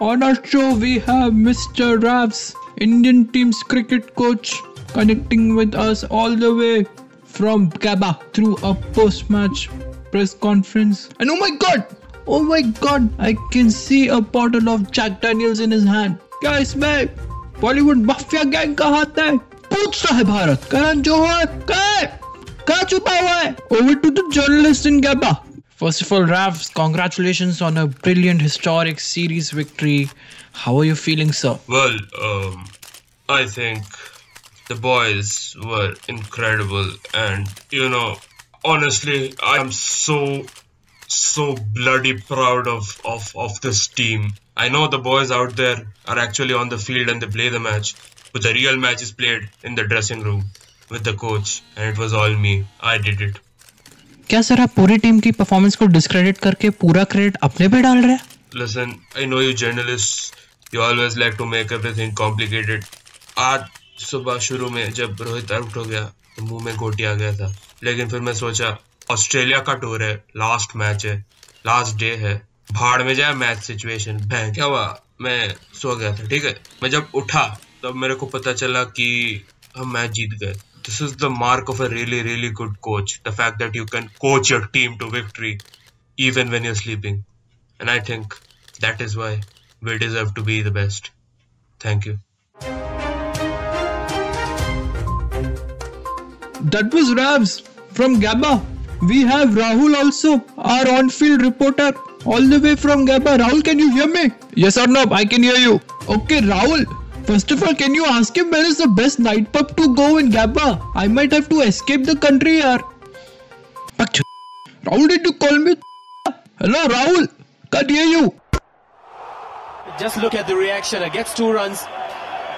On our show, we have Mr. Ravs, Indian team's cricket coach, connecting with us all the way from Gaba through a post match press conference. And oh my god! Oh my god! I can see a bottle of Jack Daniels in his hand. क्या इसमें Bollywood mafia gang का हाथ है पूछता है भारत करण जौहर कहाँ है कहाँ छुपा हुआ है Over to the journalist in Gaba. First of all, Ravs, congratulations on a brilliant historic series victory. How are you feeling, sir? Well, um, I think the boys were incredible, and you know, honestly, I am so, so bloody proud of, of, of this team. I know the boys out there are actually on the field and they play the match, but the real match is played in the dressing room with the coach, and it was all me. I did it. क्या sir आप पूरी team की performance को discredit करके पूरा credit अपने पे डाल रहे हैं? Listen, I know you journalists, you always like to make everything complicated. आज सुबह शुरू में जब रोहित आउट हो गया तो मुँह में गोटी आ गया था। लेकिन फिर मैं सोचा ऑस्ट्रेलिया का टूर है लास्ट मैच है लास्ट डे है। भाड़ में जाए मैच सिचुएशन बैंक क्या हुआ? मैं सो गया था ठीक है? मैं जब उठा तब तो मेरे को पता चला कि हम मैच जीत गए। this is the mark of a really really good coach the fact that you can coach your team to victory even when you're sleeping and i think that is why we deserve to be the best thank you that was Ravs from GABA. We have Rahul also, our on field reporter, all the way from GABA. Rahul, can you hear me? Yes or no? I can hear you. Okay, Rahul, First of all, can you ask him where is the best night pub to go in Gaba? I might have to escape the country here. Rahul, did you call me? Hello, Rahul. Can't hear you. Just look at the reaction. It gets two runs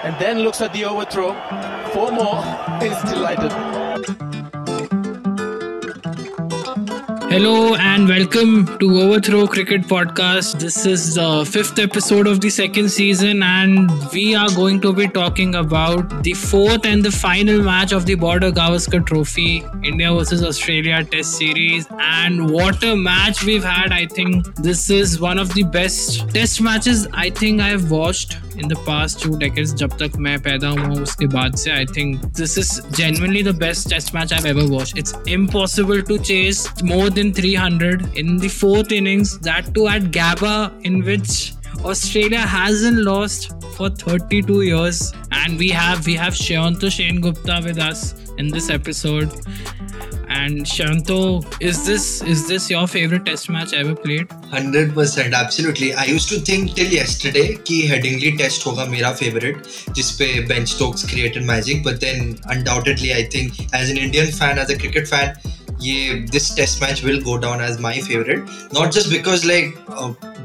and then looks at the overthrow. Four more. He's delighted. Hello and welcome to Overthrow Cricket Podcast. This is the fifth episode of the second season, and we are going to be talking about the fourth and the final match of the Border Gavaskar Trophy, India versus Australia Test Series. And what a match we've had! I think this is one of the best Test matches I think I've watched in the past two decades. जब तक मैं पैदा हुआ हूँ उसके बाद से I think this is genuinely the best Test match I've ever watched. It's impossible to chase more than 300 in the fourth innings. That too at Gabba, in which Australia hasn't lost for 32 years. And we have we have Shanto Shane Gupta with us in this episode. And Shanto, is this is this your favorite Test match ever played? Hundred percent absolutely I use to think till yesterday कि Headingley test होगा मेरा favourite जिसपे Ben Stokes created magic but then undoubtedly I think as an Indian fan as a cricket fan ये this test match will go down as my favourite not just because like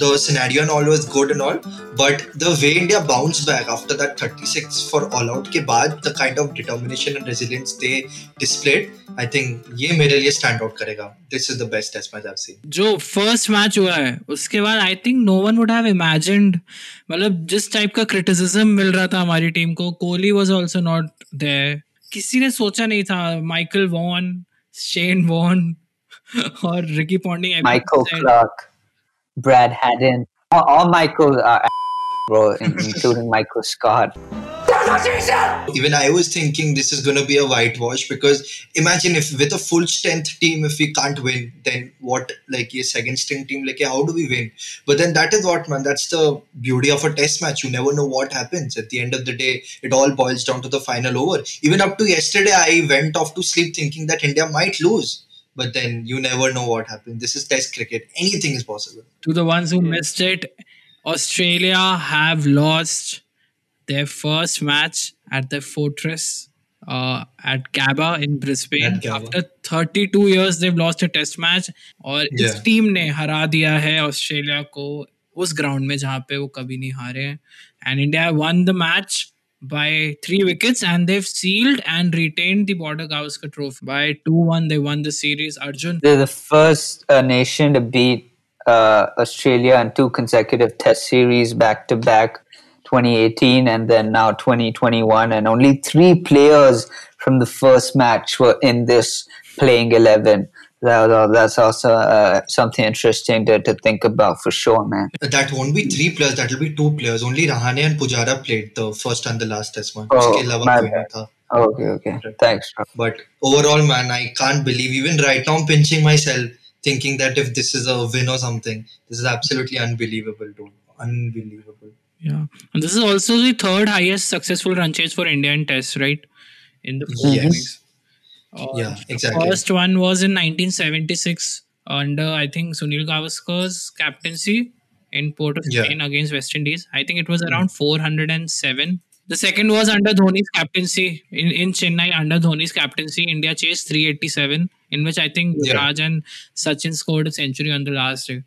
the scenario and all was good and all but the way India bounce back after that thirty six for all out के बाद the kind of determination and resilience they displayed I think ये मेरे लिए stand out करेगा. This is the best test match आप see जो first match हुआ है, उसके बाद I think no one would have imagined मतलब जिस टाइप का क्रिटिसिज्म मिल रहा था हमारी टीम को Kohli was also not there किसी ने सोचा नहीं था Michael Vaughan Shane Vaughn, or Ricky Ponting. Michael said. Clark, Brad Haddon, all or Michael, uh, bro, including Michael Scott even I was thinking this is going to be a whitewash because imagine if with a full strength team, if we can't win, then what, like, a second string team, like, how do we win? But then that is what, man, that's the beauty of a test match. You never know what happens. At the end of the day, it all boils down to the final over. Even up to yesterday, I went off to sleep thinking that India might lose. But then you never know what happens. This is test cricket. Anything is possible. to the ones who missed it australia have lost their first match at the fortress uh, at Gabba in Brisbane. At Gabba. After 32 years, they've lost a test match. और इस Yeah. Team ने हरा दिया है Australia को उस ground में जहाँ पे वो कभी नहीं हारे हैं and India won the match by three wickets and they've sealed and retained the Border Gavaskar Trophy by 2-1 they won the series Arjun They're the first uh, nation to beat uh, Australia in two consecutive Test series back to back, 2018 and then now 2021 and only three players from the first match were in this playing 11 that, that's also uh, something interesting to, to think about for sure, man. That won't be three players, that'll be two players. Only Rahane and Pujara played the first and the last test one. Oh, my bad. Tha. Okay, okay. Thanks. But overall, man, I can't believe, even right now, I'm pinching myself thinking that if this is a win or something, this is absolutely unbelievable, dude. Unbelievable. Yeah, and this is also the third highest successful run chase for India in Tests, right? In the four Yes. Uh, Yeah, the exactly. First one was in 1976 under I think Sunil Gavaskar's captaincy in Port of Yeah. Spain against West Indies. I think it was around 407. The second was under Dhoni's captaincy in, in Chennai under Dhoni's captaincy. India chased 387, in which I think Yeah. Raj and Sachin scored a century on the last day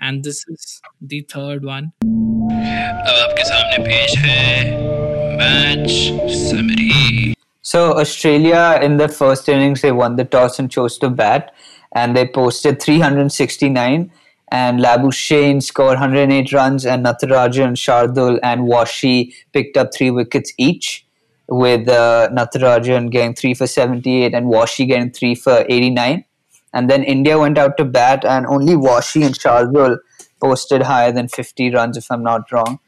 And this is the third one. अब आपके सामने पेश है match summary So Australia in the first innings they won the toss and chose to bat, and they posted 369. And Labuschagne scored 108 runs, and Natarajan, Shardul, and Washi picked up three wickets each, with uh, Natarajan getting three for 78 and Washi getting three for 89. and then India went out to bat, and only Washi and Shardul posted higher than 50 runs, if I'm not wrong.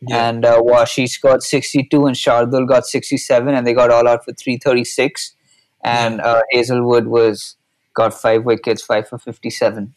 Yeah. and uh, Washi scored 62 and Shardul got 67 and they got all out for 336 and uh, Hazelwood was got five wickets five for 57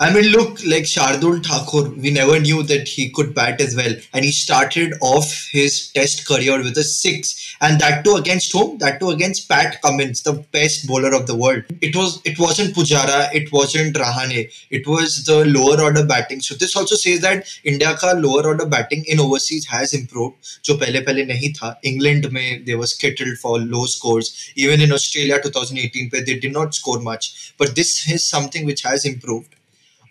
I mean, look, like Shardul Thakur, we never knew that he could bat as well. And he started off his test career with a six. And that too against whom? That too against Pat Cummins, the best bowler of the world. It was it wasn't Pujara, it wasn't Rahane, it was the lower order batting. So this also says that India ka lower order batting in overseas has improved. जो पहले पहले नहीं था. England में they were skittled for low scores. Even in Australia 2018 पे they did not score much. But this is something which has improved.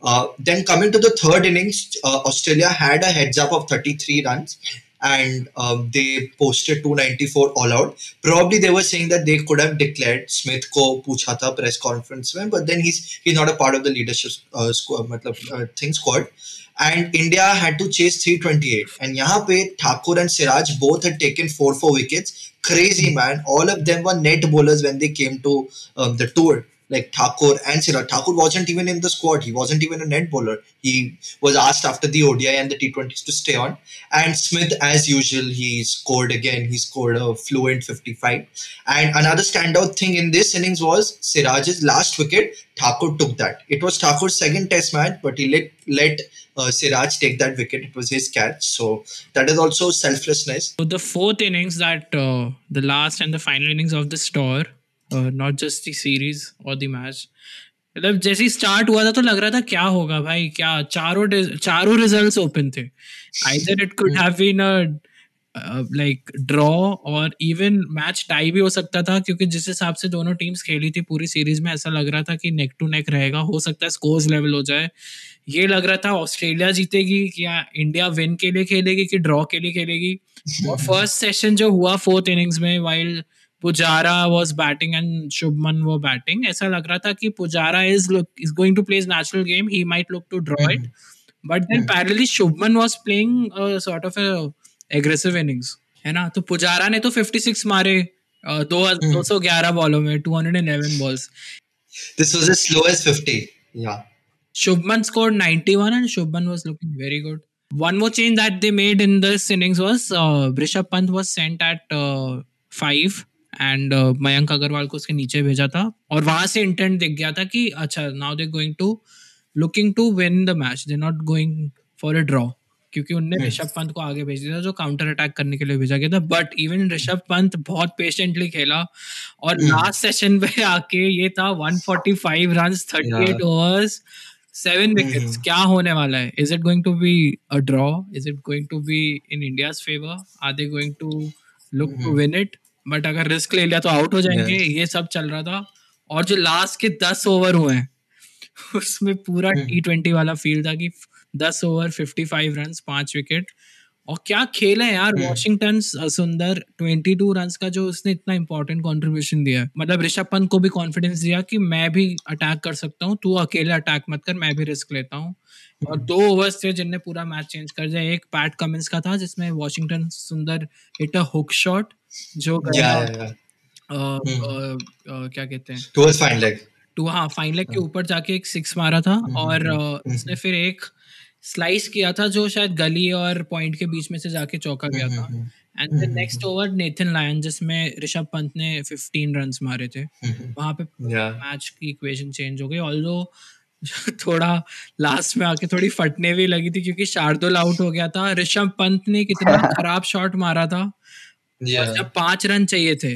uh, then coming to the third innings, uh, Australia had a heads up of 33 runs and um, they posted 294 all out. Probably they were saying that they could have declared Smith ko pucha press conference mein, but then he's he's not a part of the leadership uh, squad, matlab, uh, thing squad. And India had to chase 328. And yahan Thakur and Siraj both had taken four four wickets. Crazy man! All of them were net bowlers when they came to um, the tour like Thakur and Siraj. Thakur wasn't even in the squad. He wasn't even a net bowler. He was asked after the ODI and the T20s to stay on. And Smith, as usual, he scored again. He scored a fluent 55. And another standout thing in this innings was Siraj's last wicket. Thakur took that. It was Thakur's second test match, but he let let uh, Siraj take that wicket. It was his catch. So that is also selflessness. So the fourth innings that uh, the last and the final innings of the tour, uh, just just the series or the match. मतलब जैसे ही start हुआ था तो लग रहा था क्या होगा भाई क्या चारों चारों रिजल्ट्स ओपन थे। Either it could have been a like draw और इवन मैच टाई भी हो सकता था क्योंकि जिस हिसाब से दोनों टीम्स खेली थी पूरी सीरीज़ में ऐसा लग रहा था कि नेक टू नेक रहेगा हो सकता है स्कोर्स लेवल हो जाए। ये लग रहा था ऑस्ट्रेलिया जीतेगी या इंडिया विन के लिए खेलेगी कि ड्रॉ के लिए खेलेगी। और फ़र्स्ट सेशन जो हुआ फोर्थ इनिंग्स में while Pujara was batting and Shubman वो बैटिंग ऐसा लग रहा था कि Pujara is is going to play natural game he might look to draw it but then parallelly Shubman was playing sort of aggressive innings है ना तो पुजारा ने तो 56 मारे uh, दो दो सौ ग्यारह बॉलों में 211 balls This was as slow as 50. Yeah. Shubman scored 91 and Shubman was looking very good. One more change that they made in this innings was uh, Rishabh Pant was sent at uh, five and uh, Mayank Agarwal को उसके नीचे भेजा था और वहाँ से intent दिख गया था कि अच्छा now they going to looking to win the match they not going for a draw क्योंकि उनने ऋषभ पंत को आगे भेज दिया था जो काउंटर अटैक करने के लिए भेजा गया था। बट इवन ऋषभ पंत बहुत पेशेंटली खेला और लास्ट सेशन पे आके ये था 145 रन्स 38 ओवर्स सेवन विकेट्स क्या होने वाला है? Is it going to be a draw is it going to be in India's favour are they going to look to win it but अगर रिस्क ले लिया तो आउट हो जाएँगे ये सब चल रहा था। और जो लास्ट के दस ओवर हुए हैं उसमें पूरा टी ट्वेंटी वाला फ़ील्ड था कि दस ओवर फिफ्टी फाइव रन पाँच विकेट और क्या खेल है यार वॉशिंगटन सुंदर 22 रन्स का जो उसने इतना इंपॉर्टेंट कंट्रीब्यूशन दिया है। मतलब ऋषभ पंत को भी कॉन्फिडेंस दिया कि मैं भी अटैक कर सकता हूँ तू अकेले अटैक मत कर मैं भी रिस्क लेता हूँ। और दो ओवर्स थे जिनने पूरा मैच चेंज कर दिया। एक पैट कमिंस का था जिसमें वॉशिंगटन सुंदर हिट अ हुक शॉट जो क्या कहते हैं? टू हाँ फाइन लेग के ऊपर जाके एक सिक्स मारा था और uh, उसने फिर एक स्लाइस किया था जो शायद गली और पॉइंट के बीच में से जाके चौका गया था। And the next over Nathan Lyon जिसमें ऋषभ पंत ने 15 रन्स मारे थे। वहाँ पे मैच की इक्वेशन चेंज हो गई। ऑल्दो थोड़ा लास्ट में आके थोड़ी फटने भी लगी थी क्योंकि शार्दुल आउट हो गया था। ऋषभ पंत ने कितना खराब शॉट मारा था। और Yeah. जब पाँच रन चाहिए थे।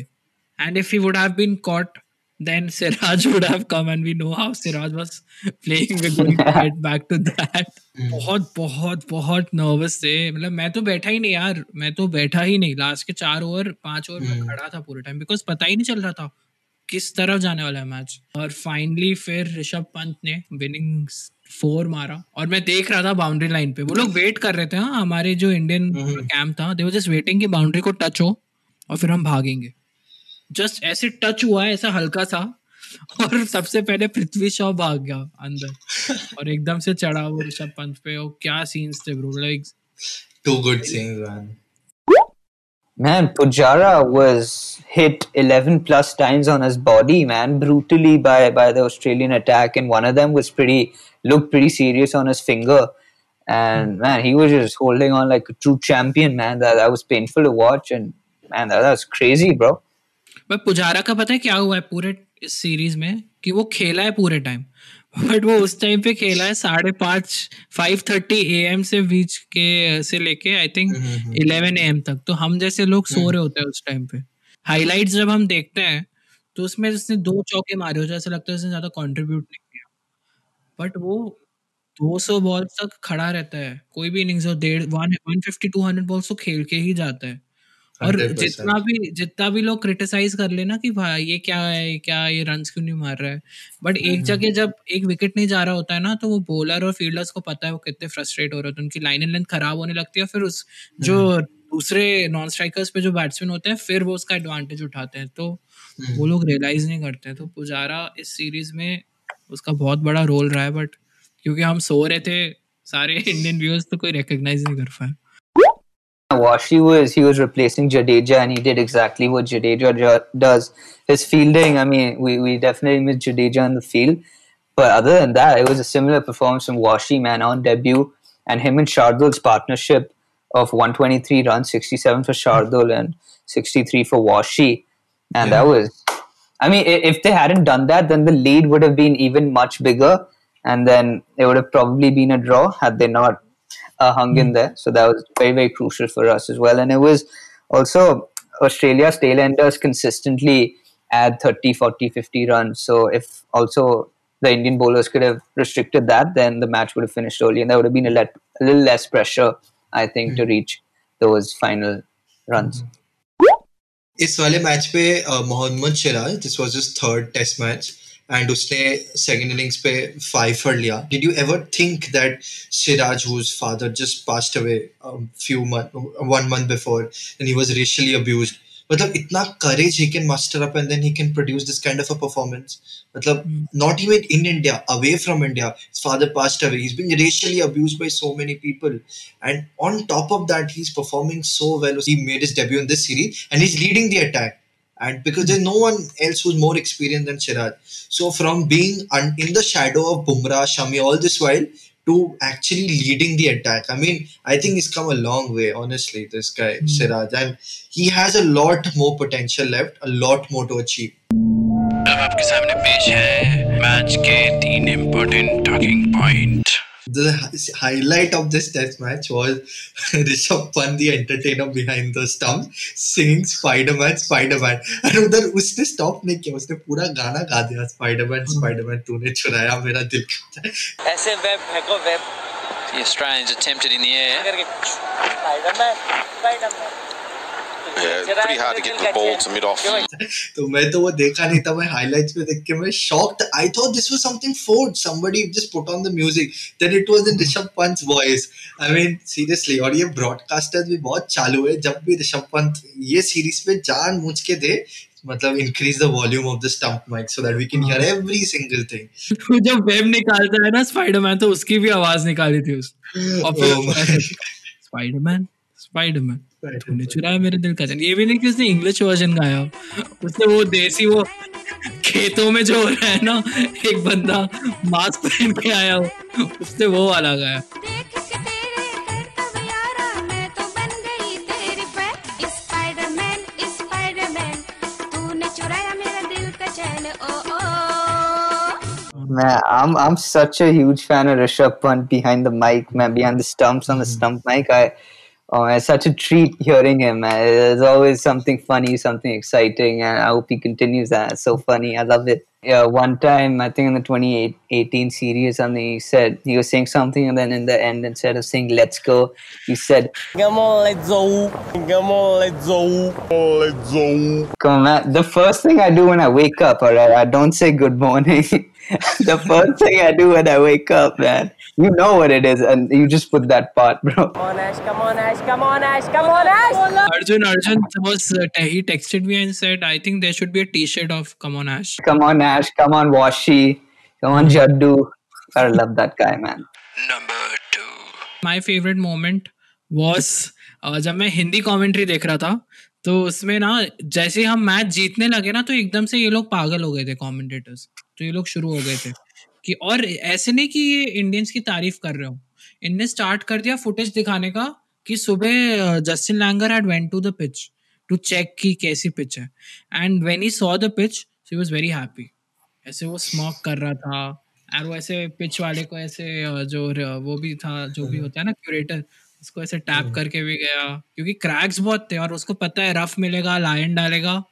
And if he would have been caught then Siraj would have come and we know how Siraj was playing. We're going to get back to that. बहुत बहुत बहुत नर्वस थे। मतलब मैं तो बैठा ही नहीं यार। मैं तो बैठा ही नहीं। लास्ट के चार ओवर पाँच ओवर में खड़ा था पूरे टाइम बिकॉज़ पता ही नहीं चल रहा था किस तरफ़ जाने वाला है मैच और फाइनली फिर ऋषभ पंत ने विनिंग फोर मारा। और मैं देख रहा था बाउंड्री लाइन पे। वो लोग वेट कर रहे थे हाँ हमारे जो इंडियन कैंप था दे वो जस्ट वेटिंग कि बाउंड्री को टच हो और फिर हम भागेंगे। जस्ट ऐसे टच हुआ है ऐसा हल्का सा और सबसे पहले पृथ्वी शॉ भाग गया अंदर और एकदम से चढ़ा वो ऋषभ पंत पे और क्या सीन्स थे bro like Two good things, man. Man, Pujara was hit 11 plus times on his body, man, brutally by, by the Australian attack. And one of them was pretty, looked pretty serious on his finger. And man, he was just holding on like a true champion, man. That, that was painful to watch. And man, that, that was crazy, bro. But Pujara का पता है क्या हुआ है पूरे इस series में? कि वो खेला है पूरे टाइम बट वो उस टाइम पे खेला है साढ़े पाँच फाइव थर्टी ए एम से बीच के से लेके I think eleven a m तक। तो हम जैसे लोग सो रहे होते हैं उस टाइम पे। हाईलाइट जब हम देखते हैं तो उसमें उसने दो चौके मारे हो जैसे लगता है उसने ज़्यादा कॉन्ट्रीब्यूट नहीं किया। बट वो 200 बॉल्स तक खड़ा रहता है। कोई भी इनिंग्स हो डेढ़ one one fifty two hundred balls तो खेल के ही जाता है। और जितना भी जितना भी लोग क्रिटिसाइज कर लेना कि भाई ये क्या है क्या ये रन क्यों नहीं मार रहा है? बट एक जगह जब एक विकेट नहीं जा रहा होता है ना तो वो बॉलर और फील्डर्स को पता है वो कितने फ्रस्ट्रेट हो रहे होते हैं। उनकी लाइन एंड लेंथ खराब होने लगती है फिर उस जो दूसरे नॉन स्ट्राइकर्स पे जो बैट्समैन होते हैं फिर वो उसका एडवांटेज उठाते हैं। तो वो लोग रियलाइज़ नहीं करते। तो पुजारा इस सीरीज़ में उसका बहुत बड़ा रोल रहा है बट क्योंकि हम सो रहे थे सारे इंडियन व्यूअर्स तो कोई रिकॉग्नाइज नहीं कर पाए। Washi was he was replacing Jadeja, and he did exactly what Jadeja does. His fielding, I mean, we, we definitely missed Jadeja in the field, but other than that, it was a similar performance from Washi, man, on debut, and him and Shardul's partnership of 123 runs, 67 for Shardul and 63 for Washi, and that was. I mean, if they hadn't done that, then the lead would have been even much bigger, and then it would have probably been a draw had they not uh, hung in there. So that was very, very crucial for us as well. And it was also Australia's tail enders consistently add 30, 40, 50 runs. So if also the Indian bowlers could have restricted that, then the match would have finished early and there would have been a, let, a little less pressure, I think, to reach those final runs. इस वाले match पे अ, Mohammed Siraj this was his third test match and उसने second innings पे five for लिया। Did you ever think that Siraj whose father just passed away few month one month before and he was racially abused मतलब इतना courage he can master up and then he can produce this kind of a performance मतलब not even in India away from India his father passed away he is racially abused by so many people and on top of that he is performing so well he made his debut in this series and he is leading the attack and because there's no one else who's more experienced than Siraj. So from being un- in the shadow of Bumrah, Shami all this while to actually leading the attack, I mean, I think he's come a long way, honestly, this guy, Siraj. And he has a lot more potential left, a lot more to achieve. अब आपके सामने पेश है match के तीन important talking point The highlight of this test match was Rishabh Pant, the entertainer behind the stumps, singing Spider-Man, Spider-Man. And उधर उसने stop नहीं किया उसने पूरा गाना गा दिया Spider-Man, Spider-Man, तूने चुराया मेरा दिल ऐसे वेब फेंको web The Australians attempted in the air. Spiderman Spiderman Yeah, pretty hard to get the ball to mid off. तो मैं तो वो देखा नहीं था मैं हाइलाइट्स में देख के मैं shocked I thought this was something forged somebody just put on the music. Then it was in Rishabh Pant voice. I mean seriously. और ये ब्रॉडकास्टर्स भी बहुत चालू है जब भी ऋषभ पंत ये सीरीज़ पे जान मूझ के दे मतलब increase the volume of the stump mic so that we can hear every single thing जब वेब निकालता है ना स्पाइडरमैन तो उसकी भी आवाज़ निकाली थी उस स्पाइडरमैन स्पाइडरमैन तूने चुराया मेरे दिल का चैन ये भी नहीं कि उसने इंग्लिश वर्जन गाया उसने वो देसी वो खेतों में जो हो रहा है ना एक बंदा मास्क पहन के आया हो उसने वो वाला गाया। तो बन गई तेरी फ़ैन। स्पाइडरमैन स्पाइडरमैन तूने चुराया मेरा दिल का चैन ओ ओ। Man, I'm I'm such a huge fan of Rishabh Pant behind the mic, man, behind the stumps on the stump mic. I oh, it's such a treat hearing him. There's always something funny, something exciting, and I hope he continues that. It's so funny. I love it. Yeah, one time I think in the 2018 series, something he said he was saying something, and then in the end, instead of saying "Let's go," he said, Come on, let's go. Come on, let's go. Let's go. Come on. The first thing I do when I wake up, alright, I don't say good morning. the first thing I do when I wake up, man. You know what it is, and you just put that part, bro. Come on, Ash. Come on, Ash. Come on, Ash. Come on, Ash. Arjun Arjun was uh, he texted me and said I think there should be a T-shirt of Come on Ash. Come on, Ash. Come on, Washi. Come on, Jaddu. I love that guy, man. Number two. My favourite moment was जब मैं Hindi commentary देख रहा था तो उसमें ना जैसे हम मैच जीतने लगे ना तो एकदम से ये लोग पागल हो गए थे कमेंटेटर्स तो ये लोग शुरू हो गए थे। कि और ऐसे नहीं कि ये इंडियंस की तारीफ़ कर रहे हो। इनने स्टार्ट कर दिया फुटेज दिखाने का कि सुबह Justin Langer had went to the pitch to check की कैसी पिच है। And when he saw the pitch he was very happy ऐसे वो स्मोक कर रहा था। और वो ऐसे पिच वाले को ऐसे जो वो भी था जो भी होता है ना क्यूरेटर उसको ऐसे टैप करके भी गया। क्योंकि क्रैक्स बहुत थे और उसको पता है रफ मिलेगा लायन डालेगा।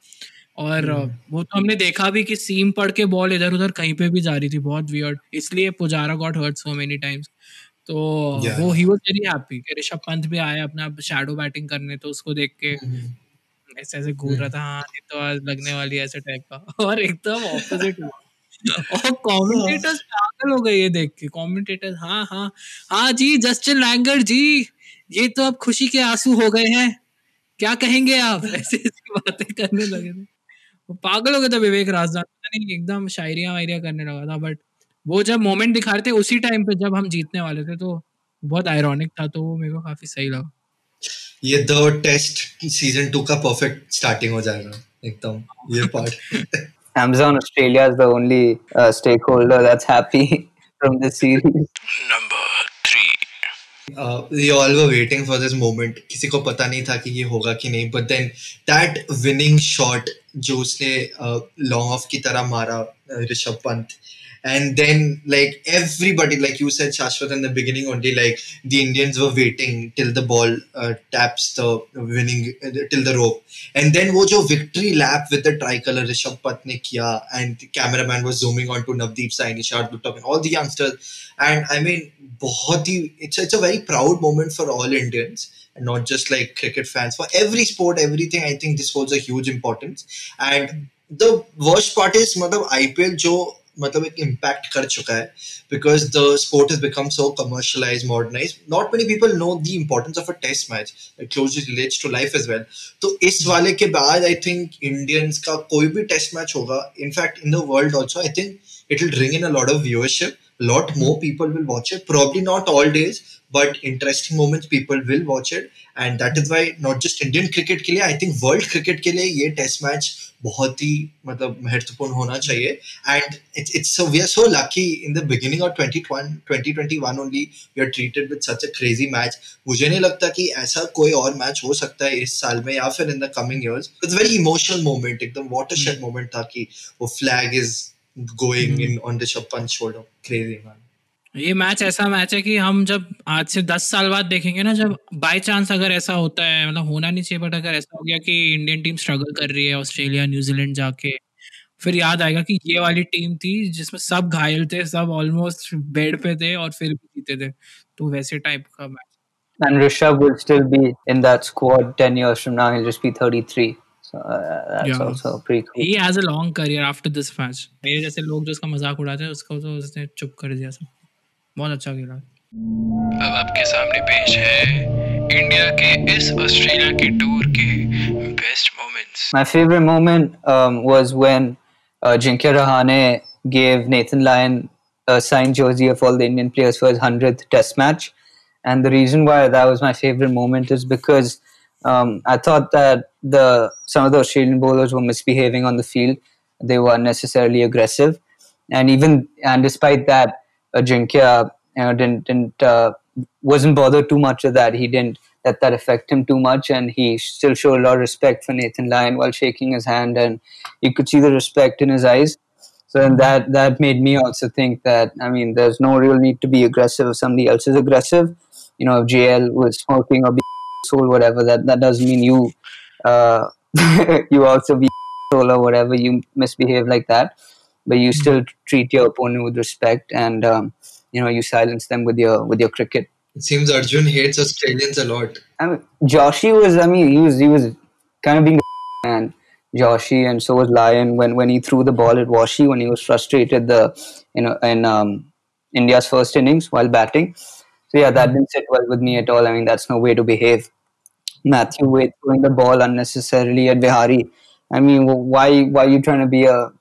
और वो तो हमने देखा भी कि सीम पड़ के बॉल इधर उधर कहीं पे भी जा रही थी बहुत वियर्ड इसलिए Pujara got hurt so many times तो Yeah. वो ही वाज वेरी हैप्पी कि ऋषभ पंत भी आया अपना शैडो बैटिंग करने तो उसको देख के ऐसे ऐसे घूर रहा था हाँ तो आज लगने वाली ऐसे टाइप का। और एकदम ऑपोजिट और कमेंटेटर्स पागल हो गए ये देख के कमेंटेटर्स हाँ हाँ हाँ जी जस्टिन लैंगर जी ये तो अब खुशी के आँसू हो गए हैं। क्या कहेंगे आप? ऐसे ऐसी बातें करने लगे थे। पागल हो गया था विवेक राजदान पता नहीं एकदम शायरिया वायरिया करने लगा था बट वो जब मोमेंट दिखा रहे थे उसी टाइम पे जब हम जीतने वाले थे तो बहुत आयरॉनिक था तो वो मेरे को काफ़ी सही लगा ये द टेस्ट सीज़न टू का परफेक्ट स्टार्टिंग हो जाएगा एकदम ये part Amazon Australia is the only uh, stakeholder that's happy from this series. Number three. We all were waiting for this moment किसी को पता नहीं था कि ये होगा कि नहीं but then that winning shot जो उसने लॉन्ग ऑफ़ की तरह मारा Rishabh Pant. And then like everybody like you said Shashwat in the beginning only like the Indians were waiting till the ball taps the winning till the rope and then वो जो victory lap with the tricolour Rishabh Pant ने किया and cameraman was zooming on to Navdeep Saini Shardul all youngsters and I mean बहुत ही it's it's a very proud moment for all Indians not just like cricket fans for every sport everything i think this holds a huge importance and the worst part is मतलब IPL जो मतलब एक impact कर चुका है because the sport has become so commercialized modernized not many people know the importance of a test match it closely relates to life as well तो इस वाले के बाद I think Indians का कोई भी test match होगा in fact in the world also I think it will bring in a lot of viewership a lot more people will watch it probably not all days but interesting moments people will watch it and that is why not just Indian cricket के लिए I think world cricket के लिए ये test match बहुत ही मतलब महत्वपूर्ण होना चाहिए and it's it's so we are so lucky in the beginning of 2021 2021 only we are treated with such a crazy match मुझे नहीं लगता कि ऐसा कोई और मैच हो सकता है इस साल में या फिर in the coming years it's a very emotional moment एकदम watershed moment था कि वो flag is going in on the Chappan shoulder crazy man ये मैच ऐसा मैच है कि हम जब आज से दस साल बाद देखेंगे ना जब बाय चांस अगर ऐसा होता है मतलब होना नहीं चाहिए बट अगर ऐसा हो गया कि इंडियन टीम स्ट्रगल कर रही है ऑस्ट्रेलिया न्यूजीलैंड जाके फिर याद आएगा कि ये वाली टीम थी जिसमें सब घायल थे सब ऑलमोस्ट बेड पे थे और फिर भी जीते थे तो वैसे टाइप का match And Rishabh will still be in that squad 10 years from now. He'll just be 33. So uh, that's Yeah. also pretty cool. He has a long career after this match मेरे जैसे लोग जो उसका मज़ाक उड़ाते हैं उसको तो उसने चुप कर दिया सब बहुत अच्छा खेला अब आपके सामने पेश है इंडिया के इस ऑस्ट्रेलिया के टूर के best moments um, was when uh, Jinkya Rahane gave Nathan Lyon a signed jersey of all the Indian players for his 100th test match. And the reason why that was my favorite moment is because Um, I thought that the some of the Australian bowlers were misbehaving on the field. They were unnecessarily aggressive, and even and despite that, Ajinkya you know, didn't didn't uh, wasn't bothered too much of that. He didn't let that affect him too much, and he still showed a lot of respect for Nathan Lyon while shaking his hand, and you could see the respect in his eyes. So then that that made me also think that I mean, there's no real need to be aggressive if somebody else is aggressive. You know, if JL was smoking or be soul, whatever, that that doesn't mean you uh, you also be soul or whatever. You misbehave like that, but you still treat your opponent with respect, and um, you know you silence them with your with your cricket. It seems Arjun hates Australians a lot. I mean, Joshi was. I mean, he was. He was kind of being a man. Joshi, and so was Lyon when when he threw the ball at Washi when he was frustrated. The you know in um, India's first innings while batting. So yeah, that didn't sit well with me at all. I mean, that's no way to behave. Matthew Wade throwing the ball unnecessarily at Vihari. I mean, why why are you trying to be a?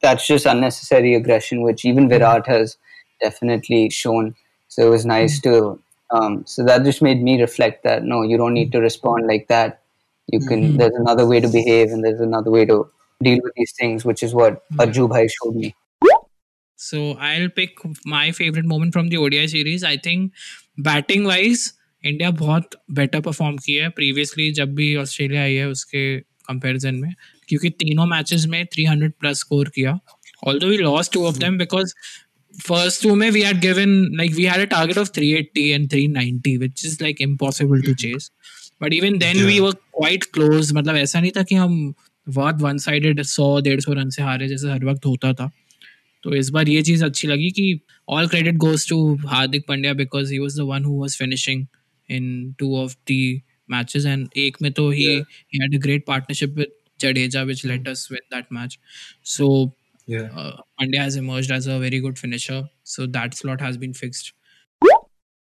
That's just unnecessary aggression, which even mm-hmm. Virat has definitely shown. So it was mm-hmm. nice to. Um, so that just made me reflect that no, you don't need to respond like that. You can. Mm-hmm. There's another way to behave, and there's another way to deal with these things, which is what mm-hmm. Showed me. So I'll pick my favorite moment from the ODI series. I think batting wise, India बहुत better perform किया है। Previously जब भी Australia आई है उसके comparison में क्योंकि तीनों मैचेस में 300 प्लस स्कोर किया। Although we lost two of them because first two mein we had given like we had a target of 380 and 390 which is like impossible to chase. But even then we were quite close. मतलब ऐसा नहीं था कि हम बहुत one sided सौ डेढ़ सौ रन से हारे जैसे हर वक्त होता था। तो इस बार ये चीज़ अच्छी लगी कि all credit goes to Hardik Pandya because he was the one who was finishing in two of the matches. And ek mein to he, yeah. he had a great partnership with Jadeja, which let us win that match. So yeah. uh, Pandya has emerged as a very good finisher. So that slot has been fixed.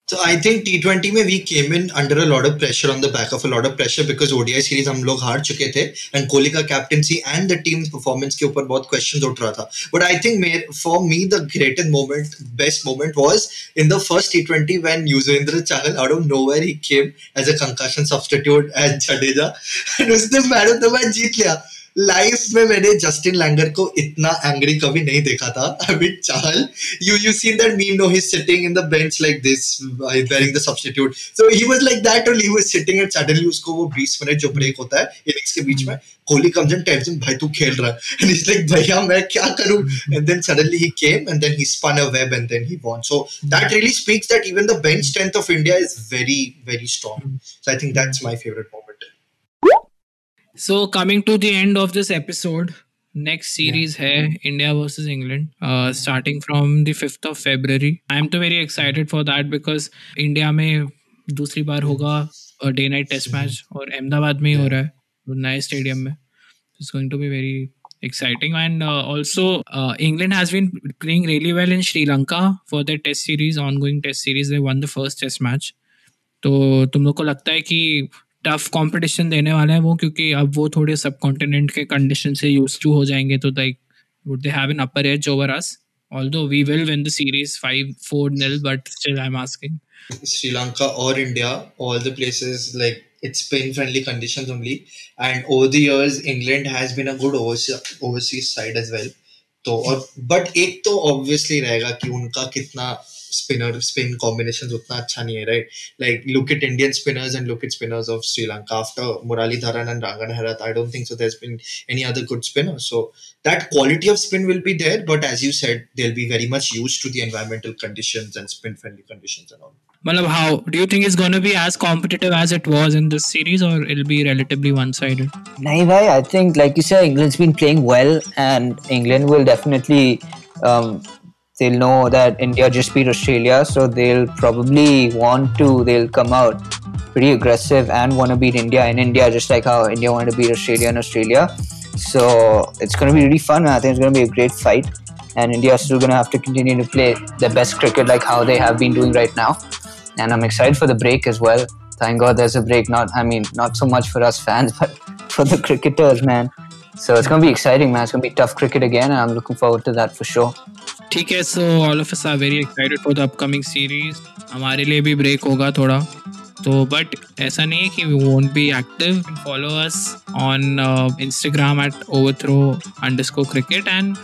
So I think T20 में we came in under a lot of pressure on the back of a lot of pressure because ODI series हम लोग हार चुके थे and Kohli का captaincy and the team's performance के ऊपर बहुत questions उठ रहा था but I think may- for me the greatest moment best moment was in the first T20 when Yuzvendra Chahal out of nowhere he came as a concussion substitute as Jadeja and उसने man of the match जीत लिया life में मैंने Justin Langer को इतना angry कभी नहीं देखा था। अभी चाल you you seen that meme no he sitting in the bench like this wearing the substitute so he was like that और he was sitting and suddenly उसको वो 20 मिनट जो ब्रेक होता है इनिंग्स के बीच में, कोहली कम्स इन भाई तू खेल रहा है। एंड ही लाइक भैया, मैं क्या करूँ? And then suddenly he came and then he spun a web and then he won so that really speaks that even the bench strength of India is very very strong so I think that's my favourite point So coming to the end of this episode, next series है India versus England, uh, starting from the 5th of February. I am तो very excited for that because India में दूसरी बार होगा day night test match और अहमदाबाद में ही हो रहा है नए स्टेडियम में It's going to be very exciting. And uh, also, uh, England has been playing really well in Sri Lanka for their test series, ongoing test series. They won the first test match. तो तुम लोग को लगता है कि tough competition देने वाले हैं वो, क्योंकि अब वो थोड़े सब कॉन्टिनेंट के कंडीशन से यूज़ टू हो जाएँगे तो like would they have an upper edge over us although we will win the series 5 4 nil but still I am asking Sri Lanka और India all the places like it's spin friendly conditions only and over the years England has been a good overseas side as well तो और but एक तो obviously रहेगा कि उनका कितना spinner spin combination उतना अच्छा नहीं है right like look at Indian spinners and look at spinners of Sri Lanka after Muralitharan and Rangana Herath I don't think so there been any other good spinner so that quality of spin will be there but as you said they'll be very much used to the environmental conditions and spin friendly conditions and all Malab, how do you think it's going to be as competitive as it was in this series or it'll be relatively one-sided Nahi bhai, I think like you said, England's been playing well, and England will definitely um, they'll know that India just beat Australia, so they'll probably want to they'll come out pretty aggressive and want to beat India in India, just like how India wanted to beat Australia in Australia. So it's going to be really fun. I think it's going to be a great fight, and India is still going to have to continue to play the best cricket like how they have been doing right now. And I'm excited for the break as well. Thank God there's a break. Not, I mean, not so much for us fans, but for the cricketers, man. So it's going to be exciting, man. It's going to be tough cricket again, and I'm looking forward to that for sure. ठीक है so all of us are very excited for the upcoming series हमारे लिए भी break होगा थोड़ा। तो but ऐसा नहीं है कि we won't be active follow us on Instagram at overthrow underscore cricket and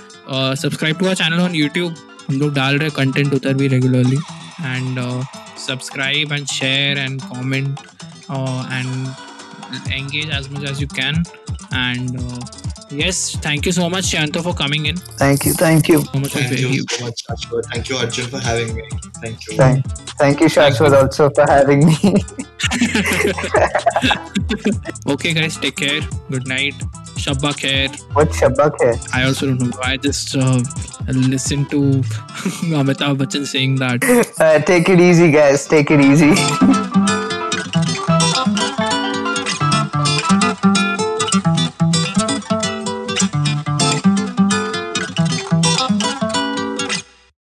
subscribe to our channel on YouTube हम लोग डाल रहे कंटेंट उधर भी regularly and subscribe and share and comment and engage as much as you can and yes thank you so much Shanto for coming in Thank you, thank you. so much Thank being you so much, Ashwar. Thank you, Arjun, for having me. Thank you. Thank, thank you, Shashwat, also for having me. okay guys take care good night shabba khair what Shabak hai? i also don't know i just uh, listened to amitabh bachchan saying that Uh, take it easy, guys. Take it easy.